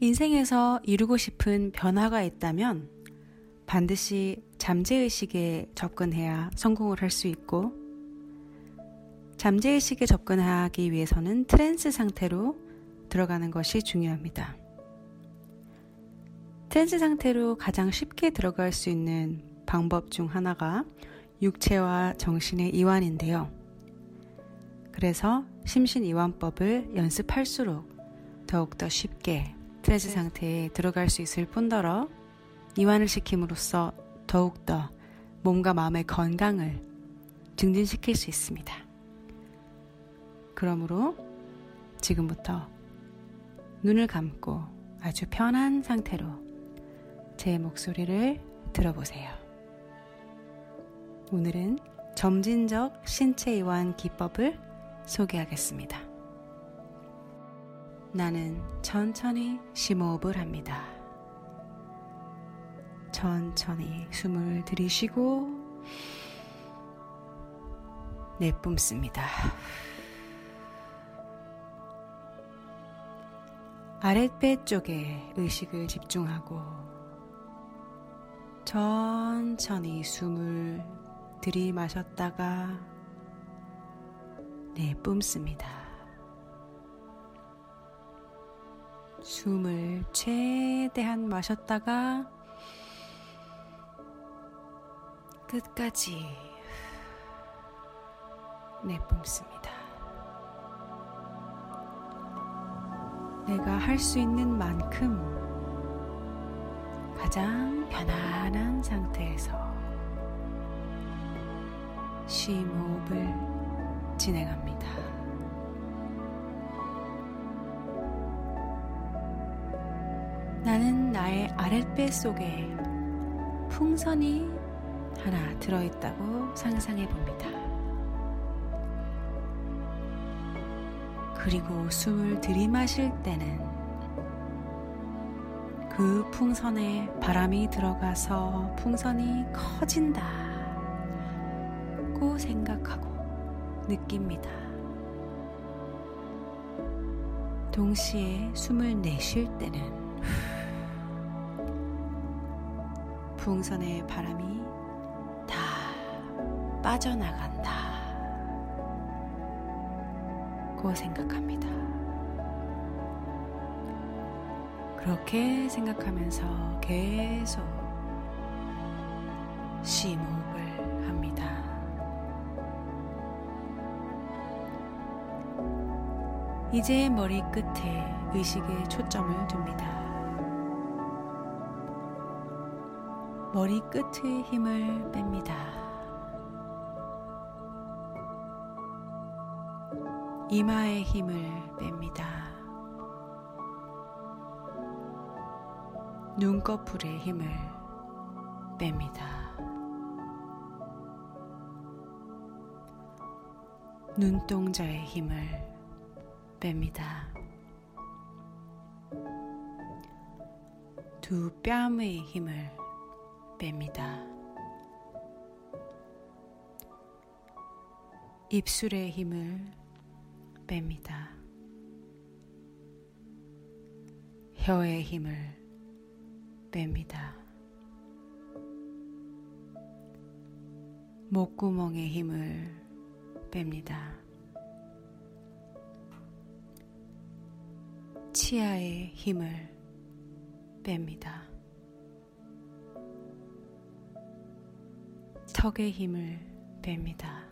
인생에서 이루고 싶은 변화가 있다면 반드시 잠재의식에 접근해야 성공을 할 수 있고, 잠재의식에 접근하기 위해서는 트랜스 상태로 들어가는 것이 중요합니다. 트랜스 상태로 가장 쉽게 들어갈 수 있는 방법 중 하나가 육체와 정신의 이완인데요. 그래서 심신이완법을 연습할수록 더욱더 쉽게 트랜스 상태에 들어갈 수 있을 뿐더러 이완을 시킴으로써 더욱더 몸과 마음의 건강을 증진시킬 수 있습니다. 그러므로 지금부터 눈을 감고 아주 편한 상태로 제 목소리를 들어보세요. 오늘은 점진적 신체 이완 기법을 소개하겠습니다. 나는 천천히 심호흡을 합니다. 천천히 숨을 들이쉬고 내뿜습니다. 아랫배 쪽에 의식을 집중하고 천천히 숨을 들이마셨다가 내뿜습니다. 숨을 최대한 마셨다가 끝까지 내뿜습니다. 내가 할 수 있는 만큼 가장 편안한 상태에서 심호흡을 진행합니다. 나의 아랫배 속에 풍선이 하나 들어있다고 상상해 봅니다. 그리고 숨을 들이마실 때는 그 풍선에 바람이 들어가서 풍선이 커진다고 생각하고 느낍니다. 동시에 숨을 내쉴 때는 풍선의 바람이 다 빠져나간다. 고 생각합니다. 그렇게 생각하면서 계속 심호흡을 합니다. 이제 머리 끝에 의식의 초점을 둡니다. 머리 끝의 힘을 뺍니다. 이마의 힘을 뺍니다. 눈꺼풀의 힘을 뺍니다. 눈동자의 힘을 뺍니다. 두 뺨의 힘을 뺍니다. 입술의 힘을 뺍니다. 혀의 힘을 뺍니다. 목구멍의 힘을 뺍니다. 치아의 힘을 뺍니다. 턱의 힘을 뺍니다.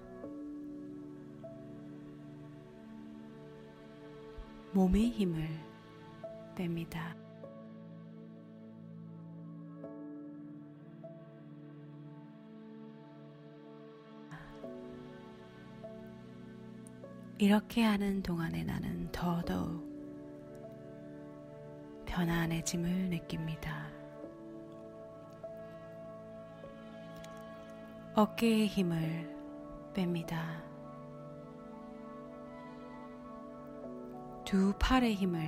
몸의 힘을 뺍니다. 이렇게 하는 동안에 나는 더더욱 편안해짐을 느낍니다. 어깨의 힘을 뺍니다. 두 팔의 힘을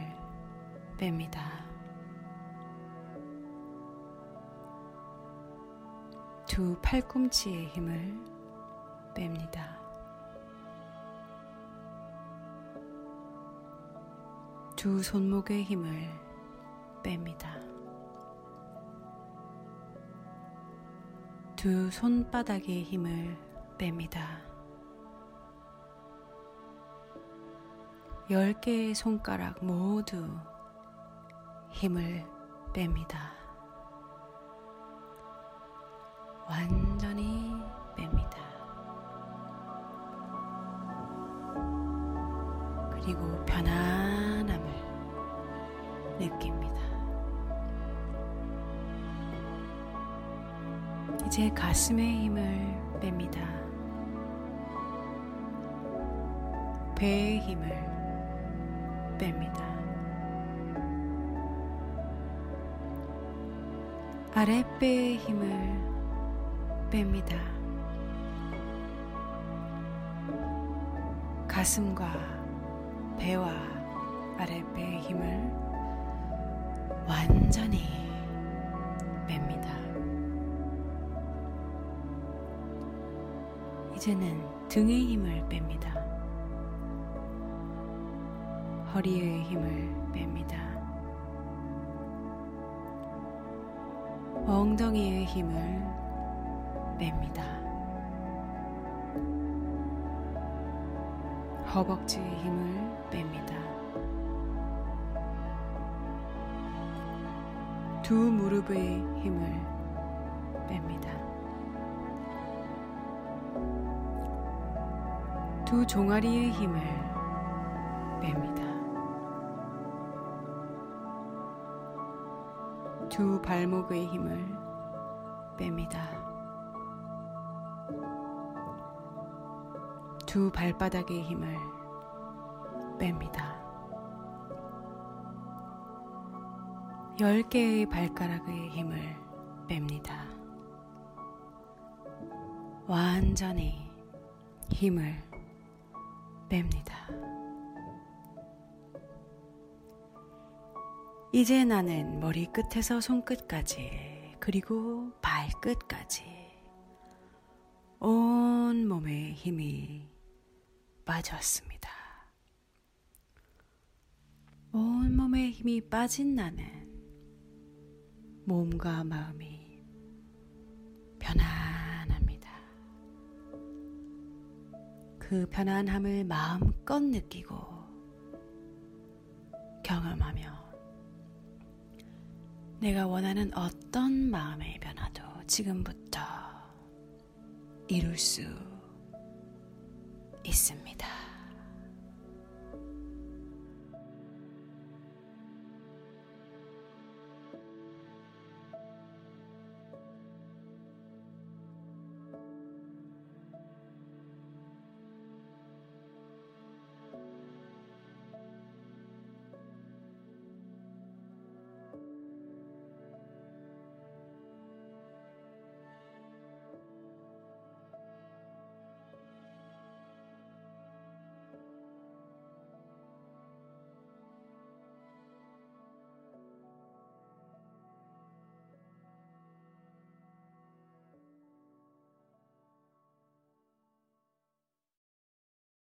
뺍니다. 두 팔꿈치의 힘을 뺍니다. 두 손목의 힘을 뺍니다. 두 손바닥의 힘을 뺍니다. 열 개의 손가락 모두 힘을 뺍니다. 완전히 뺍니다. 그리고 편안함을 느낍니다. 제 가슴의 힘을 뺍니다. 배의 힘을 뺍니다. 아랫배의 힘을 뺍니다. 가슴과 배와 아랫배의 힘을 완전히 뺍니다. 이제는 등의 힘을 뺍니다. 허리의 힘을 뺍니다. 엉덩이의 힘을 뺍니다. 허벅지의 힘을 뺍니다. 두 무릎의 힘을 뺍니다. 두 종아리의 힘을 뺍니다. 두 발목의 힘을 뺍니다. 두 발바닥의 힘을 뺍니다. 열 개의 발가락의 힘을 뺍니다. 완전히 힘을 뺍니다. 이제 나는 머리 끝에서 손끝까지 그리고 발끝까지 온 몸에 힘이 빠졌습니다. 온 몸에 힘이 빠진 나는 몸과 마음이 편안 그 편안함을 마음껏 느끼고 경험하며 내가 원하는 어떤 마음의 변화도 지금부터 이룰 수 있습니다.